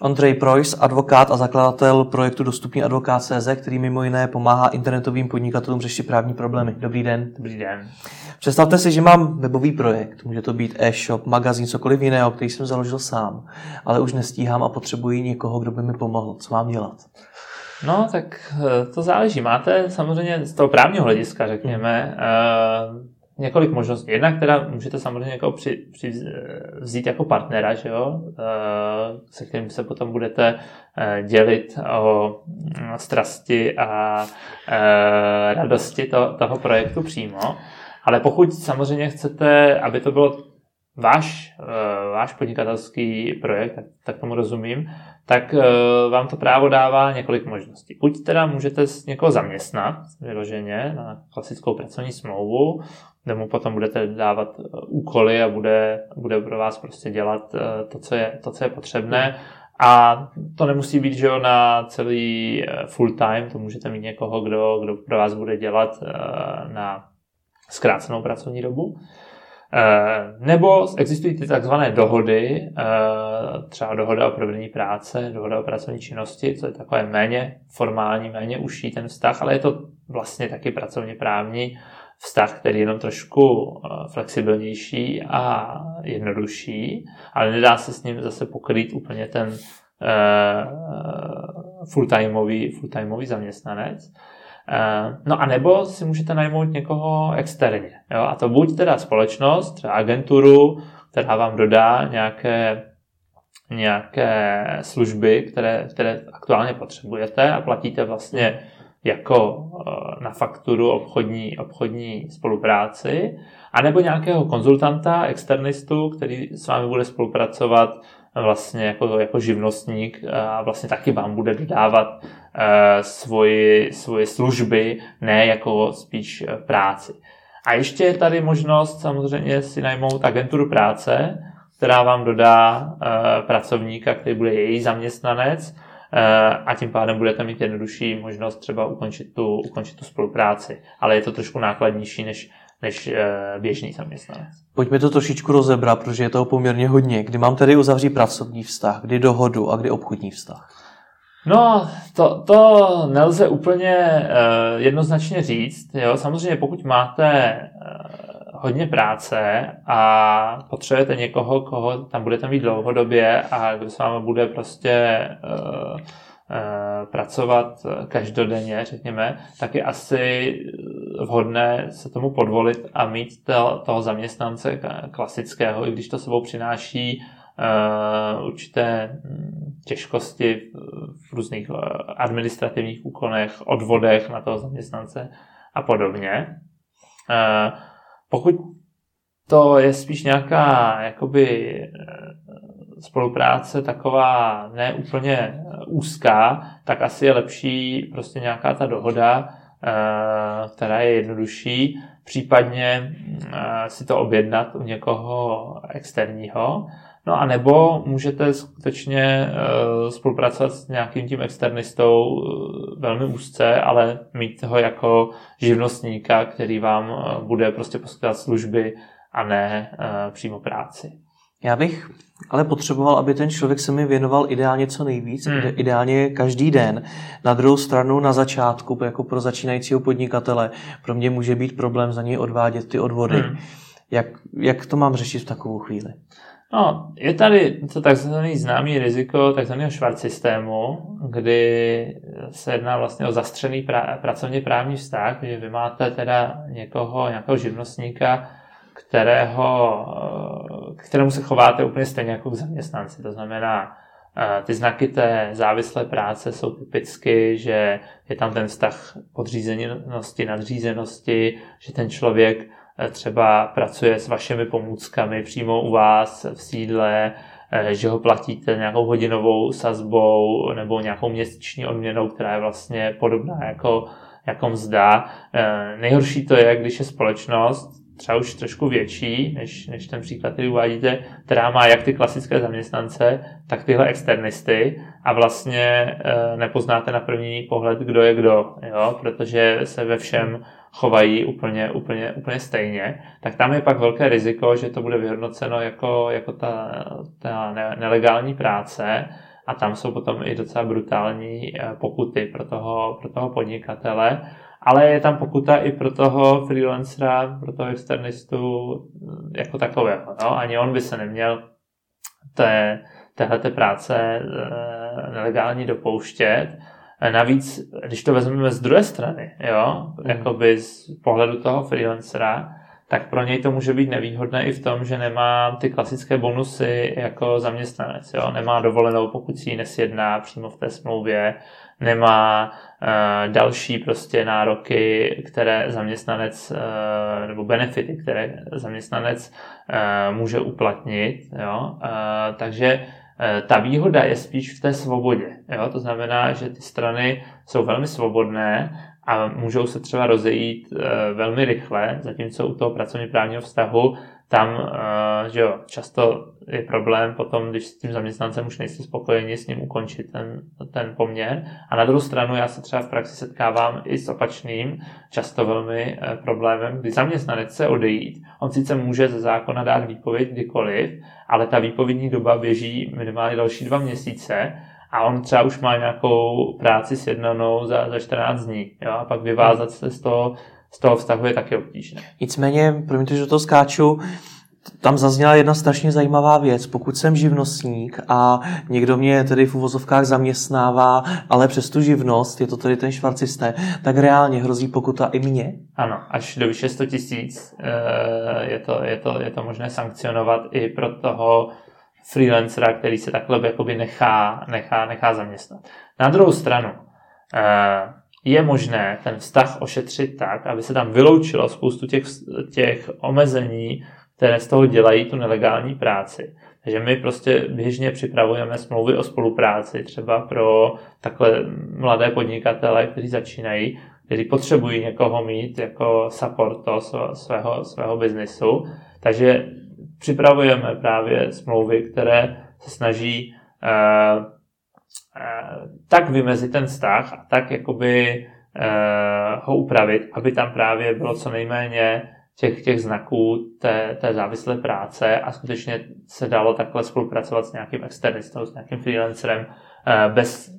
Ondřej Projs, advokát a zakladatel projektu Dostupný advokát CZ, který mimo jiné pomáhá internetovým podnikatelům řešit právní problémy. Dobrý den. Dobrý den. Představte si, že mám webový projekt. Může to být e-shop, magazín, cokoliv jiného, který jsem založil sám, ale už nestíhám a potřebuji někoho, kdo by mi pomohl. Co mám dělat? No, tak eh, to záleží. Máte samozřejmě z toho právního hlediska, řekněme, eh, několik možností. Jedna, která můžete samozřejmě jako při, při, vzít jako partnera, že jo? Eh, se kterým se potom budete eh, dělit o mm, strasti a eh, radosti to, toho projektu přímo. Ale pokud samozřejmě chcete, aby to bylo váš, váš podnikatelský projekt, tak, tak tomu rozumím, tak vám to právo dává několik možností. Buď teda můžete někoho zaměstnat vyloženě na klasickou pracovní smlouvu, kde mu potom budete dávat eh, úkoly a bude, bude pro vás prostě dělat eh, to, co je, to, co je potřebné. A to nemusí být, že na celý eh, full time, to můžete mít někoho, kdo, kdo pro vás bude dělat na zkrácenou pracovní dobu. Nebo existují ty takzvané dohody, třeba dohoda o provedení práce, dohoda o pracovní činnosti, co je takové méně formální, méně uší ten vztah, ale je to vlastně taky pracovně právní vztah, který je jenom trošku eh, flexibilnější a jednodušší, ale nedá se s ním zase pokrýt úplně ten eh, full-timeový, full-timeový zaměstnanec. Eh, no a nebo si můžete najmout někoho externě. Jo? A to buď teda společnost, třeba agenturu, která vám dodá nějaké, nějaké služby, které, které aktuálně potřebujete a platíte vlastně jako eh, na fakturu obchodní, obchodní spolupráci, anebo nějakého konzultanta, externistu, který s vámi bude spolupracovat vlastně jako, jako živnostník a vlastně taky vám bude dodávat svoji, svoje služby, ne jako spíš eh, práci. A ještě je tady možnost samozřejmě si najmout agenturu práce, která vám dodá pracovníka, který bude její zaměstnanec Eh, a tím pádem budete mít jednodušší možnost třeba ukončit tu, ukončit tu spolupráci. Ale je to trošku nákladnější než, než eh, běžný zaměstnanec. Pojďme to trošičku rozebrat, protože je toho poměrně hodně. Kdy mám tedy uzavřít pracovní vztah, kdy dohodu a kdy obchodní vztah? No, to, to nelze úplně uh, jednoznačně říct. Jo? Samozřejmě, pokud máte hodně práce a potřebujete někoho, koho tam budete mít dlouhodobě a kdo s vámi bude prostě uh, uh, pracovat každodenně, řekněme, tak je asi vhodné se tomu podvolit a mít to, toho zaměstnance klasického, i když to sebou přináší uh, určité hm, těžkosti v různých administrativních úkonech, odvodech na toho zaměstnance a podobně. Pokud to je spíš nějaká jakoby eh, spolupráce taková neúplně úzká, tak asi je lepší prostě nějaká ta dohoda, eh, která je jednodušší, případně eh, si to objednat u někoho externího. No a nebo můžete skutečně uh, spolupracovat s nějakým tím externistou uh, velmi úzce, ale mít ho jako živnostníka, který vám bude prostě poskytovat služby a ne přímo práci. Já bych ale potřeboval, aby ten člověk se mi věnoval ideálně co nejvíc, hmm. ideálně každý den. Na druhou stranu na začátku, jako pro začínajícího podnikatele, pro mě může být problém za něj odvádět ty odvody. Hmm. Jak, jak to mám řešit v takovou chvíli? No, je tady to takzvaný známý riziko takzvaného švart systému, kdy se jedná vlastně o zastřený pra, pracovně právní vztah, že vy máte teda někoho, nějakého živnostníka, kterého, kterému se chováte úplně stejně jako k zaměstnanci. To znamená, eh, ty znaky té závislé práce jsou typicky, že je tam ten vztah podřízenosti, nadřízenosti, že ten člověk třeba pracuje s vašimi pomůckami přímo u vás v sídle, eh, že ho platíte nějakou hodinovou sazbou nebo nějakou měsíční odměnou, která je vlastně podobná jako, jako mzda. Eh, nejhorší to je, když je společnost, třeba už trošku větší, než, než ten příklad, který uvádíte, která má jak ty klasické zaměstnance, tak tyhle externisty a vlastně e, nepoznáte na první pohled, kdo je kdo, jo? protože se ve všem chovají úplně, úplně, úplně stejně, tak tam je pak velké riziko, že to bude vyhodnoceno jako, jako ta, ta nelegální práce a tam jsou potom i docela brutální pokuty pro toho, pro toho podnikatele ale je tam pokuta i pro toho freelancera, pro toho externistu jako takového. No? Ani on by se neměl té, téhleté práce e, nelegální dopouštět. Navíc, když to vezmeme z druhé strany, jo, mm. jakoby z pohledu toho freelancera, tak pro něj to může být nevýhodné i v tom, že nemá ty klasické bonusy jako zaměstnanec. Jo? Nemá dovolenou, pokud si ji nesjedná přímo v té smlouvě, nemá uh, další prostě nároky, které zaměstnanec, uh, nebo benefity, které zaměstnanec uh, může uplatnit. Jo? Takže ta výhoda je spíš v té svobodě. Jo? To znamená, že ty strany jsou velmi svobodné a můžou se třeba rozejít velmi rychle, zatímco u toho pracovně právního vztahu tam, uh, že jo, často je problém potom, když s tím zaměstnancem už nejste spokojeni s ním ukončit ten, ten poměr. A na druhou stranu já se třeba v praxi setkávám i s opačným, často velmi uh, problémem, kdy zaměstnanec chce odejít. On sice může ze zákona dát výpověď kdykoliv, ale ta výpovědní doba běží minimálně další dva měsíce a on třeba už má nějakou práci sjednanou za, za 14 dní. Jo? A pak vyvázat se z toho z toho vztahu je taky obtížné. Nicméně, promiňte, že to skáču, tam zazněla jedna strašně zajímavá věc. Pokud jsem živnostník a někdo mě tedy v uvozovkách zaměstnává, ale přes tu živnost, je to tedy ten švarcisté, tak reálně hrozí pokuta i mně? Ano, až do vyše 100 tisíc eh, je to, je, to, je to možné sankcionovat i pro toho freelancera, který se takhle jakoby nechá, nechá, nechá zaměstnat. Na druhou stranu, eh, je možné ten vztah ošetřit tak, aby se tam vyloučilo spoustu těch, těch omezení, které z toho dělají tu nelegální práci. Takže my prostě běžně připravujeme smlouvy o spolupráci třeba pro takhle mladé podnikatele, kteří začínají, kteří potřebují někoho mít jako support toho svého, svého biznisu. Takže připravujeme právě smlouvy, které se snaží uh, tak vymezit ten vztah a tak jakoby uh, ho upravit, aby tam právě bylo co nejméně těch, těch znaků té, té závislé práce a skutečně se dalo takhle spolupracovat s nějakým externistou, s nějakým freelancerem bez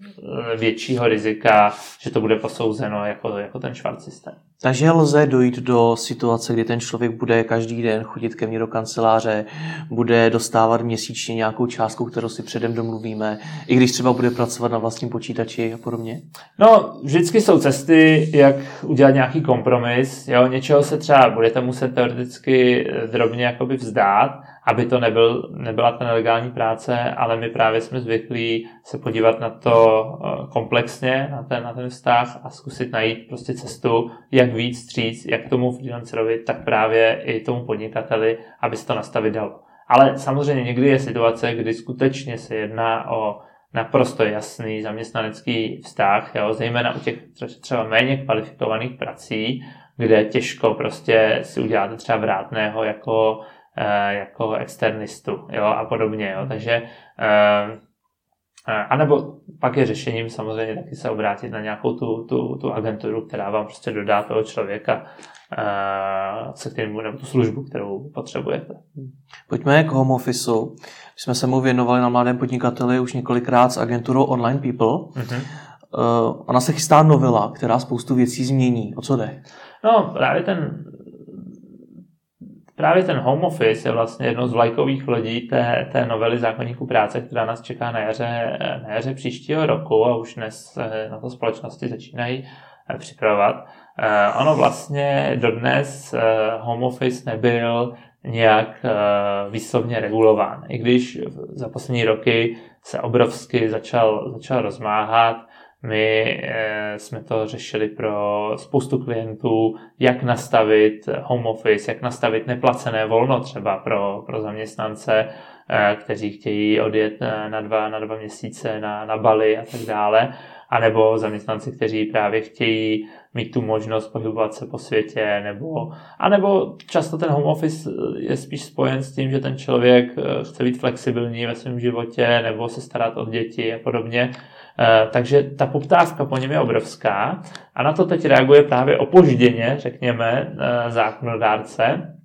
většího rizika, že to bude posouzeno jako, jako ten švart systém. Takže lze dojít do situace, kdy ten člověk bude každý den chodit ke mně do kanceláře, bude dostávat měsíčně nějakou částku, kterou si předem domluvíme, i když třeba bude pracovat na vlastním počítači a podobně? No, vždycky jsou cesty, jak udělat nějaký kompromis. Jo, něčeho se třeba budete muset teoreticky drobně jakoby vzdát, aby to nebyl, nebyla ta nelegální práce, ale my právě jsme zvyklí se podívat na to eh, komplexně, na ten, na ten vztah a zkusit najít prostě cestu, jak víc stříc, jak tomu freelancerovi, tak právě i tomu podnikateli, aby se to nastavit dalo. Ale samozřejmě někdy je situace, kdy skutečně se jedná o naprosto jasný zaměstnanecký vztah, jo, zejména u těch třeba méně kvalifikovaných prací, kde těžko prostě si uděláte třeba vrátného jako jako externistu jo, a podobně. Jo. Takže eh, eh, a nebo pak je řešením samozřejmě taky se obrátit na nějakou tu, tu, tu agenturu, která vám prostě dodá toho člověka, se kterým, nebo tu službu, kterou potřebujete. Pojďme k home office. My jsme se mu věnovali na Mladém podnikateli už několikrát s agenturou Online People. Mm-hmm. Ona se chystá novela, která spoustu věcí změní. O co jde? No, právě ten Právě ten home office je vlastně jednou z vlajkových lodí té, té novely zákonníku práce, která nás čeká na jaře, na jaře příštího roku a už dnes na to společnosti začínají eh, připravovat. Eh, ono vlastně dodnes eh, home office nebyl nějak výslovně regulován. I když za poslední roky se obrovsky začal, začal rozmáhat, my eh, jsme to řešili pro spoustu klientů, jak nastavit home office, jak nastavit neplacené volno třeba pro, pro zaměstnance, eh, kteří chtějí odjet eh, na dva, na dva měsíce na, na Bali a tak dále, anebo zaměstnanci, kteří právě chtějí mít tu možnost pohybovat se po světě, nebo, anebo často ten home office je spíš spojen s tím, že ten člověk chce být flexibilní ve svém životě, nebo se starat o děti a podobně. Eh, takže ta poptávka po něm je obrovská a na to teď reaguje právě opožděně, řekněme, eh, zákonodárce.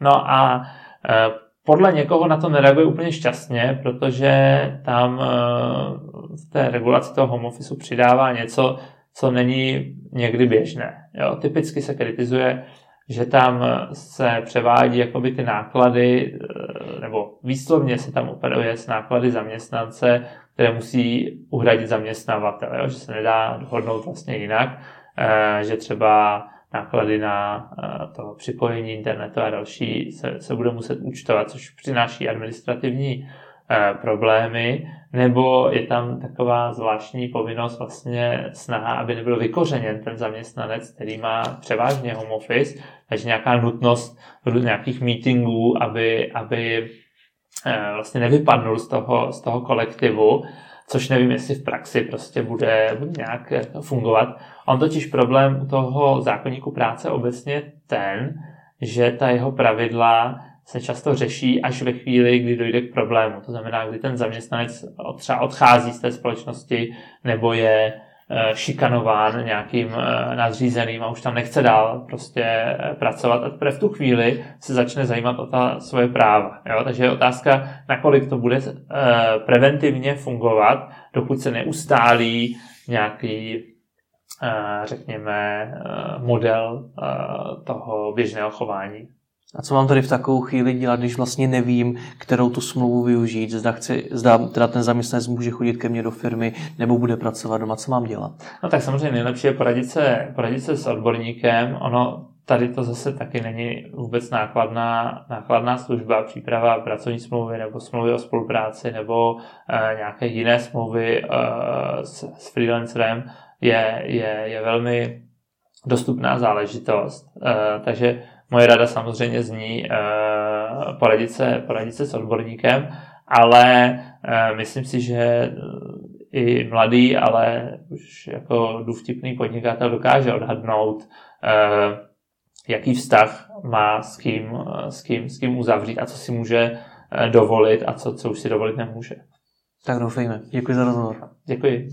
No a eh, podle někoho na to nereaguje úplně šťastně, protože tam v té regulaci toho home office přidává něco, co není někdy běžné. Jo, typicky se kritizuje, že tam se převádí jakoby ty náklady, nebo výslovně se tam operuje s náklady zaměstnance, které musí uhradit zaměstnavatel, jo? že se nedá dohodnout vlastně jinak, eh, že třeba náklady na eh, to připojení internetu a další se, se bude muset účtovat, což přináší administrativní eh, problémy, nebo je tam taková zvláštní povinnost vlastně snaha, aby nebyl vykořeněn ten zaměstnanec, který má převážně home office, takže nějaká nutnost nějakých meetingů, aby, aby Eh, vlastně nevypadnul z toho, z toho kolektivu, což nevím, jestli v praxi prostě bude, bude nějak fungovat. On totiž problém u toho zákonníku práce obecně ten, že ta jeho pravidla se často řeší až ve chvíli, kdy dojde k problému. To znamená, kdy ten zaměstnanec třeba odchází z té společnosti nebo je Eh, šikanován nějakým eh, nadřízeným a už tam nechce dál prostě eh, pracovat a teprve v tu chvíli se začne zajímat o ta svoje práva. Jo? Takže je otázka, nakolik to bude preventivně fungovat, dokud se neustálí nějaký řekněme, model toho běžného chování. A co mám tady v takovou chvíli dělat, když vlastně nevím, kterou tu smlouvu využít, zda, chci, zda teda ten zaměstnanec může chodit ke mně do firmy nebo bude pracovat doma, co mám dělat? No tak samozřejmě nejlepší je poradit se, poradit se s odborníkem. Ono tady to zase taky není vůbec nákladná, nákladná služba, příprava pracovní smlouvy nebo smlouvy o spolupráci nebo uh, nějaké jiné smlouvy uh, s, s freelancerem je, je, je velmi dostupná záležitost. Uh, takže Moje rada samozřejmě zní uh, poradit, se, poradit se s odborníkem, ale uh, myslím si, že i mladý, ale už jako důvtipný podnikatel dokáže odhadnout, jaký vztah má s kým, s, kým, s kým uzavřít a co si může dovolit a co, co už si dovolit nemůže. Tak doufejme. Děkuji za rozhovor. Děkuji.